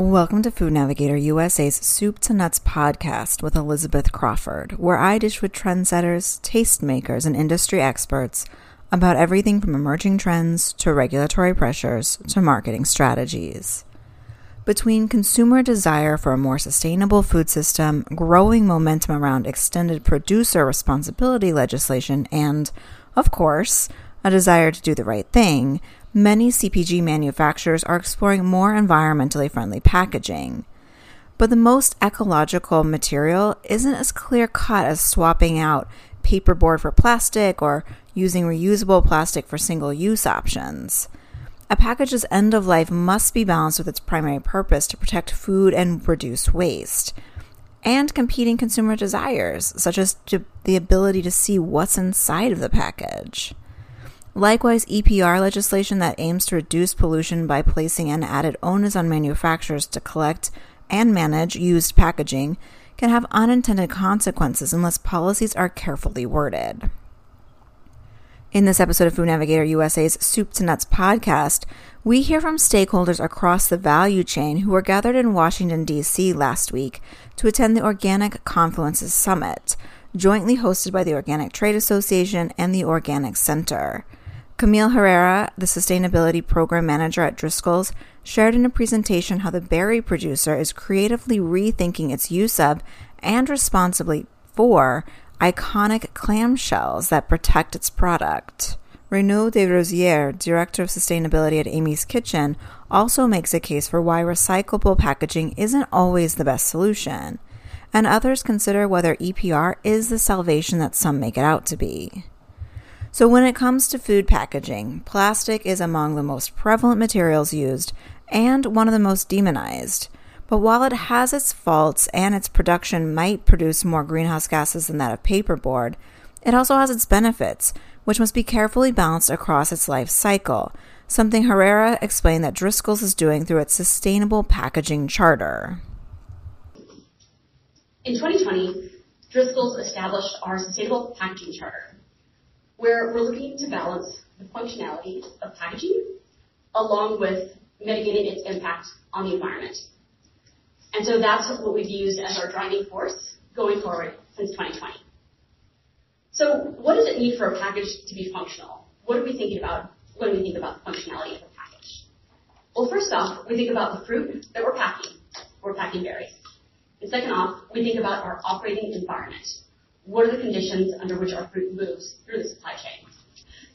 Welcome to Food Navigator USA's Soup to Nuts podcast with Elizabeth Crawford, where I dish with trendsetters, tastemakers, and industry experts about everything from emerging trends to regulatory pressures to marketing strategies. Between consumer desire for a more sustainable food system, growing momentum around extended producer responsibility legislation, and, of course, a desire to do the right thing, many CPG manufacturers are exploring more environmentally friendly packaging. But the most ecological material isn't as clear cut as swapping out paperboard for plastic or using reusable plastic for single use options. A package's end of life must be balanced with its primary purpose to protect food and reduce waste, and competing consumer desires, such as the ability to see what's inside of the package. Likewise, EPR legislation that aims to reduce pollution by placing an added onus on manufacturers to collect and manage used packaging can have unintended consequences unless policies are carefully worded. In this episode of Food Navigator USA's Soup to Nuts podcast, we hear from stakeholders across the value chain who were gathered in Washington, D.C. last week to attend the Organic Confluences Summit, jointly hosted by the Organic Trade Association and the Organic Center. Camille Herrera, the Sustainability Program Manager at Driscoll's, shared in a presentation how the berry producer is creatively rethinking its use of and responsibly for iconic clamshells that protect its product. Renaud de Rosière, Director of Sustainability at Amy's Kitchen, also makes a case for why recyclable packaging isn't always the best solution, and others consider whether EPR is the salvation that some make it out to be. So, when it comes to food packaging, plastic is among the most prevalent materials used and one of the most demonized. But while it has its faults and its production might produce more greenhouse gases than that of paperboard, it also has its benefits, which must be carefully balanced across its life cycle, something Herrera explained that Driscoll's is doing through its Sustainable Packaging Charter. In 2020, Driscoll's established our Sustainable Packaging Charter, where we're looking to balance the functionality of packaging along with mitigating its impact on the environment. And so that's what we've used as our driving force going forward since 2020. So what does it need for a package to be functional? What are we thinking about when we think about the functionality of a package? Well, first off, we think about the fruit that we're packing. We're packing berries. And second off, we think about our operating environment what are the conditions under which our fruit moves through the supply chain.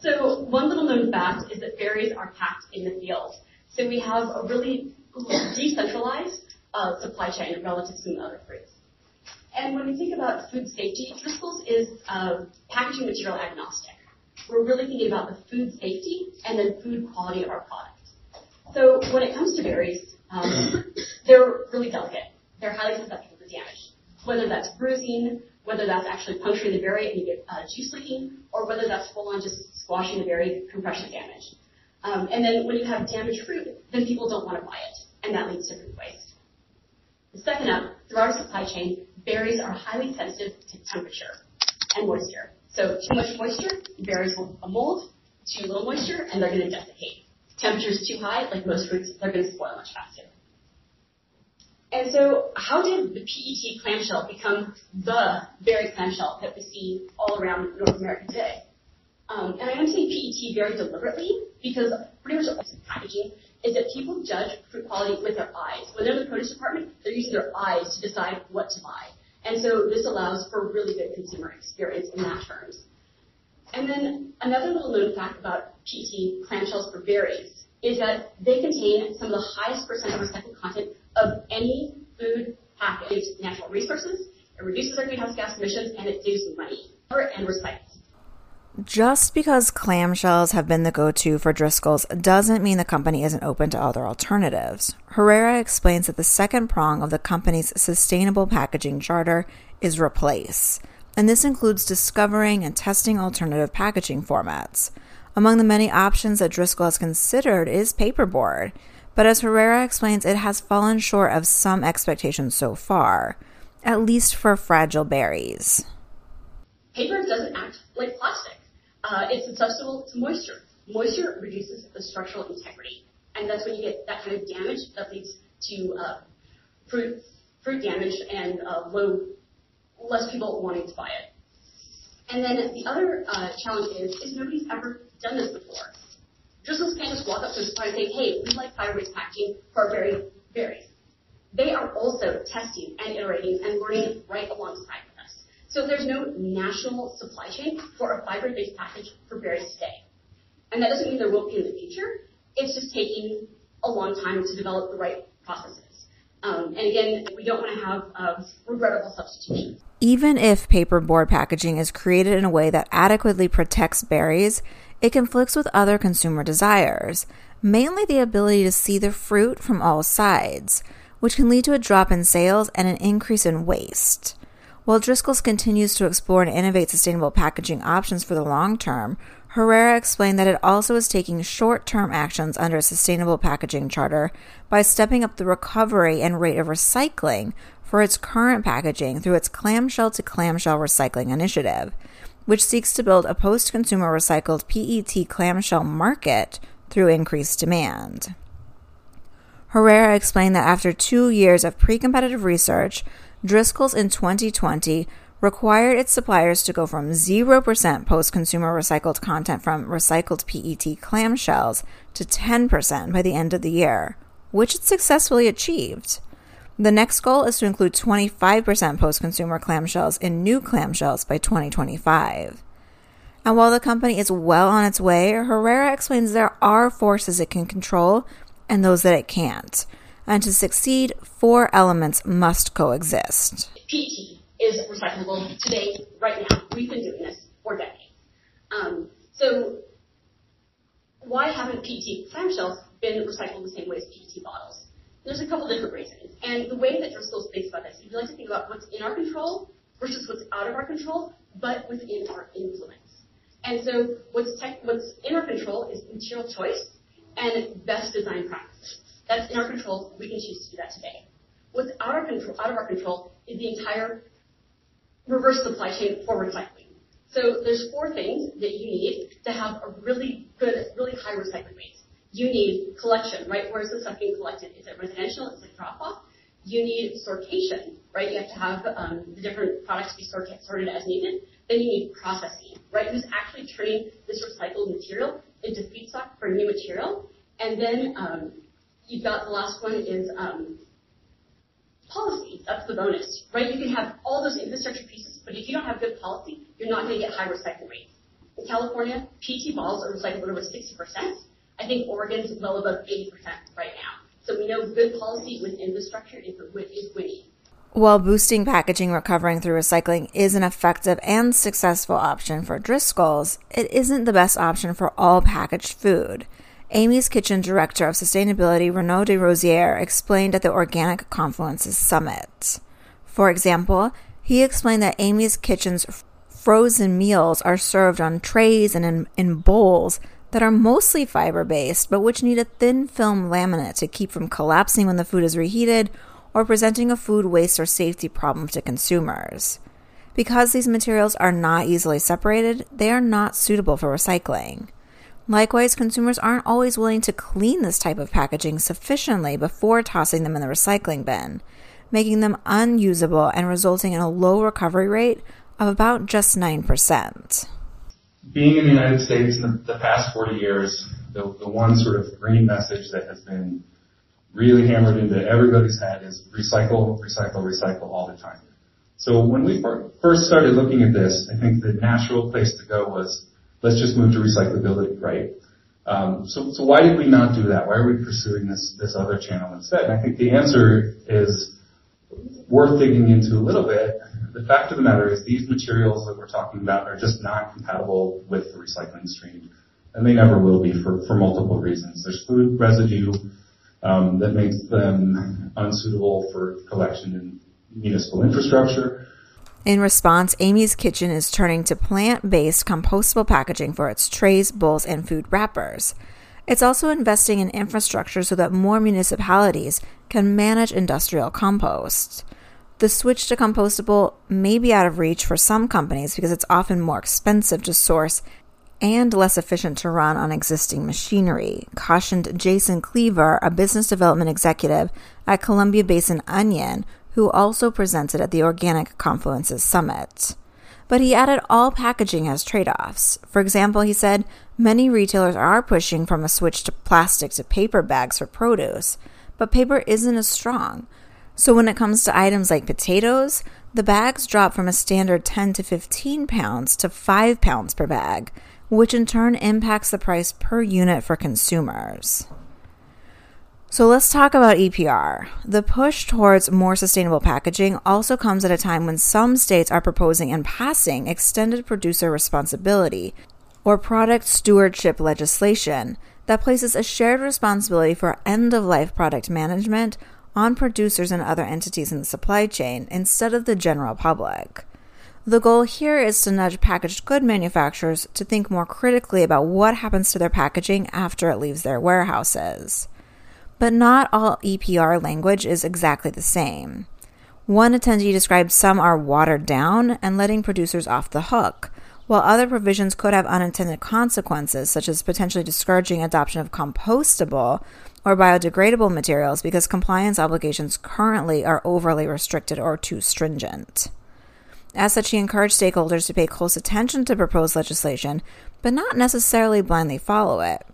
So one little known fact is that berries are packed in the field. So we have a really decentralized uh, supply chain relative to some other fruits. And when we think about food safety, Driscoll's is uh, packaging material agnostic. We're really thinking about the food safety and then food quality of our product. So when it comes to berries, um, they're really delicate. They're highly susceptible whether that's bruising, whether that's actually puncturing the berry and you get uh, juice leaking, or whether that's full on just squashing the berry, compression damage. Um, and then when you have damaged fruit, then people don't want to buy it, and that leads to food waste. The second up, through our supply chain, berries are highly sensitive to temperature and moisture. So too much moisture, berries will mold. Too little moisture, and they're going to desiccate. Temperature is too high, like most fruits, they're going to spoil much faster. And so how did the PET clamshell become the berry clamshell that we see all around North America today? Um, and I am saying PET very deliberately because pretty much all packaging is that people judge fruit quality with their eyes. When they're in the produce department, they're using their eyes to decide what to buy. And so this allows for really good consumer experience in that terms. And then another little known fact about PET clamshells for berries is that they contain some of the highest percent of recycled content of any food package natural resources. It reduces our greenhouse gas emissions and it saves money and recycles. Just because clamshells have been the go to for Driscoll's doesn't mean the company isn't open to other alternatives. Herrera explains that the second prong of the company's sustainable packaging charter is replace, and this includes discovering and testing alternative packaging formats. Among the many options that Driscoll has considered is paperboard. But as Herrera explains, it has fallen short of some expectations so far, at least for fragile berries. Paper doesn't act like plastic. Uh, it's susceptible to moisture. Moisture reduces the structural integrity, and that's when you get that kind of damage that leads to uh, fruit fruit damage and uh, low less people wanting to buy it. And then the other uh, challenge is is nobody's ever done this before. Driscoll's can't just walk up to a supplier and say, hey, like packaging for berries. They are also testing and iterating and learning right alongside with us. So there's no national supply chain for a fiber-based package for berries today. And that doesn't mean there won't be in the future. It's just taking a long time to develop the right processes. Um, and again, we don't want to have uh, regrettable substitutions. Even if paperboard packaging is created in a way that adequately protects berries, it conflicts with other consumer desires, mainly the ability to see the fruit from all sides, which can lead to a drop in sales and an increase in waste. While Driscoll's continues to explore and innovate sustainable packaging options for the long term, Herrera explained that it also is taking short term actions under a sustainable packaging charter by stepping up the recovery and rate of recycling for its current packaging through its clamshell to clamshell recycling initiative, which seeks to build a post consumer recycled PET clamshell market through increased demand. Herrera explained that after two years of pre competitive research, Driscoll's in 2020 required its suppliers to go from 0% post consumer recycled content from recycled PET clamshells to 10% by the end of the year, which it successfully achieved. The next goal is to include 25% post consumer clamshells in new clamshells by 2025. And while the company is well on its way, Herrera explains there are forces it can control and those that it can't. And to succeed, four elements must coexist. PET is recyclable today, right now. We've been doing this for decades. Um, so why haven't PET clamshells been recycled the same way as PET bottles? There's a couple different reasons. And the way that Driscoll thinks about this, we like to think about what's in our control versus what's out of our control, but within our influence. And so what's, tech, what's in our control is material choice and best design practices. That's in our control. We can choose to do that today. What's out, our control, out of our control is the entire reverse supply chain for recycling. So there's four things that you need to have a really good, really high recycling rate. You need collection, right? Where's the stuff being collected? Is it residential? Is it drop off? You need sortation, right? You have to have um, the different products be sorted, sorted as needed. Then you need processing, right? Who's actually turning this recycled material into feedstock for new material. And then um, you've got the last one is um, policy. That's the bonus, right? You can have all those infrastructure pieces, but if you don't have good policy, you're not going to get high recycle rates. In California, PET bottles are recycled at over 60%. I think Oregon's well above 80% right now. So we know good policy with infrastructure is, is winning. While boosting packaging recovering through recycling is an effective and successful option for Driscoll's, it isn't the best option for all packaged food. Amy's Kitchen Director of Sustainability, Renaud de Rosière, explained at the Organic Confluences Summit. For example, he explained that Amy's Kitchen's frozen meals are served on trays and in, in bowls that are mostly fiber based, but which need a thin film laminate to keep from collapsing when the food is reheated or presenting a food waste or safety problem to consumers. Because these materials are not easily separated, they are not suitable for recycling. Likewise, consumers aren't always willing to clean this type of packaging sufficiently before tossing them in the recycling bin, making them unusable and resulting in a low recovery rate of about just 9%. Being in the United States in the, past 40 years, the, the one sort of green message that has been really hammered into everybody's head is recycle, recycle, recycle all the time. So when we first started looking at this, I think the natural place to go was let's just move to recyclability, right? Um, so, so why did we not do that? Why are we pursuing this, this other channel instead? And I think the answer is worth digging into a little bit. The fact of the matter is these materials that we're talking about are just not compatible with the recycling stream. And they never will be for, for multiple reasons. There's food residue um, that makes them unsuitable for collection in municipal infrastructure. In response, Amy's Kitchen is turning to plant based compostable packaging for its trays, bowls, and food wrappers. It's also investing in infrastructure so that more municipalities can manage industrial compost. The switch to compostable may be out of reach for some companies because it's often more expensive to source and less efficient to run on existing machinery, cautioned Jason Cleaver, a business development executive at Columbia Basin Onion, who also presented at the Organic Confluences Summit. But he added all packaging has trade offs. For example, he said many retailers are pushing from a switch to plastic to paper bags for produce, but paper isn't as strong. So when it comes to items like potatoes, the bags drop from a standard 10 to 15 pounds to 5 pounds per bag, which in turn impacts the price per unit for consumers. So let's talk about EPR. The push towards more sustainable packaging also comes at a time when some states are proposing and passing extended producer responsibility or product stewardship legislation that places a shared responsibility for end of life product management on producers and other entities in the supply chain instead of the general public. The goal here is to nudge packaged good manufacturers to think more critically about what happens to their packaging after it leaves their warehouses. But not all EPR language is exactly the same. One attendee described some are watered down and letting producers off the hook, while other provisions could have unintended consequences, such as potentially discouraging adoption of compostable or biodegradable materials because compliance obligations currently are overly restricted or too stringent. As such, he encouraged stakeholders to pay close attention to proposed legislation, but not necessarily blindly follow it.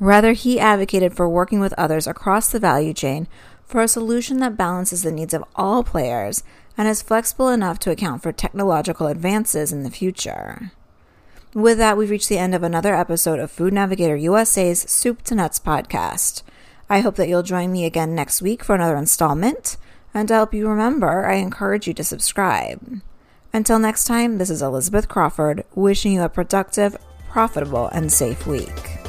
Rather, he advocated for working with others across the value chain for a solution that balances the needs of all players and is flexible enough to account for technological advances in the future. With that, we've reached the end of another episode of Food Navigator USA's Soup to Nuts podcast. I hope that you'll join me again next week for another installment. And to help you remember, I encourage you to subscribe. Until next time, this is Elizabeth Crawford wishing you a productive, profitable, and safe week.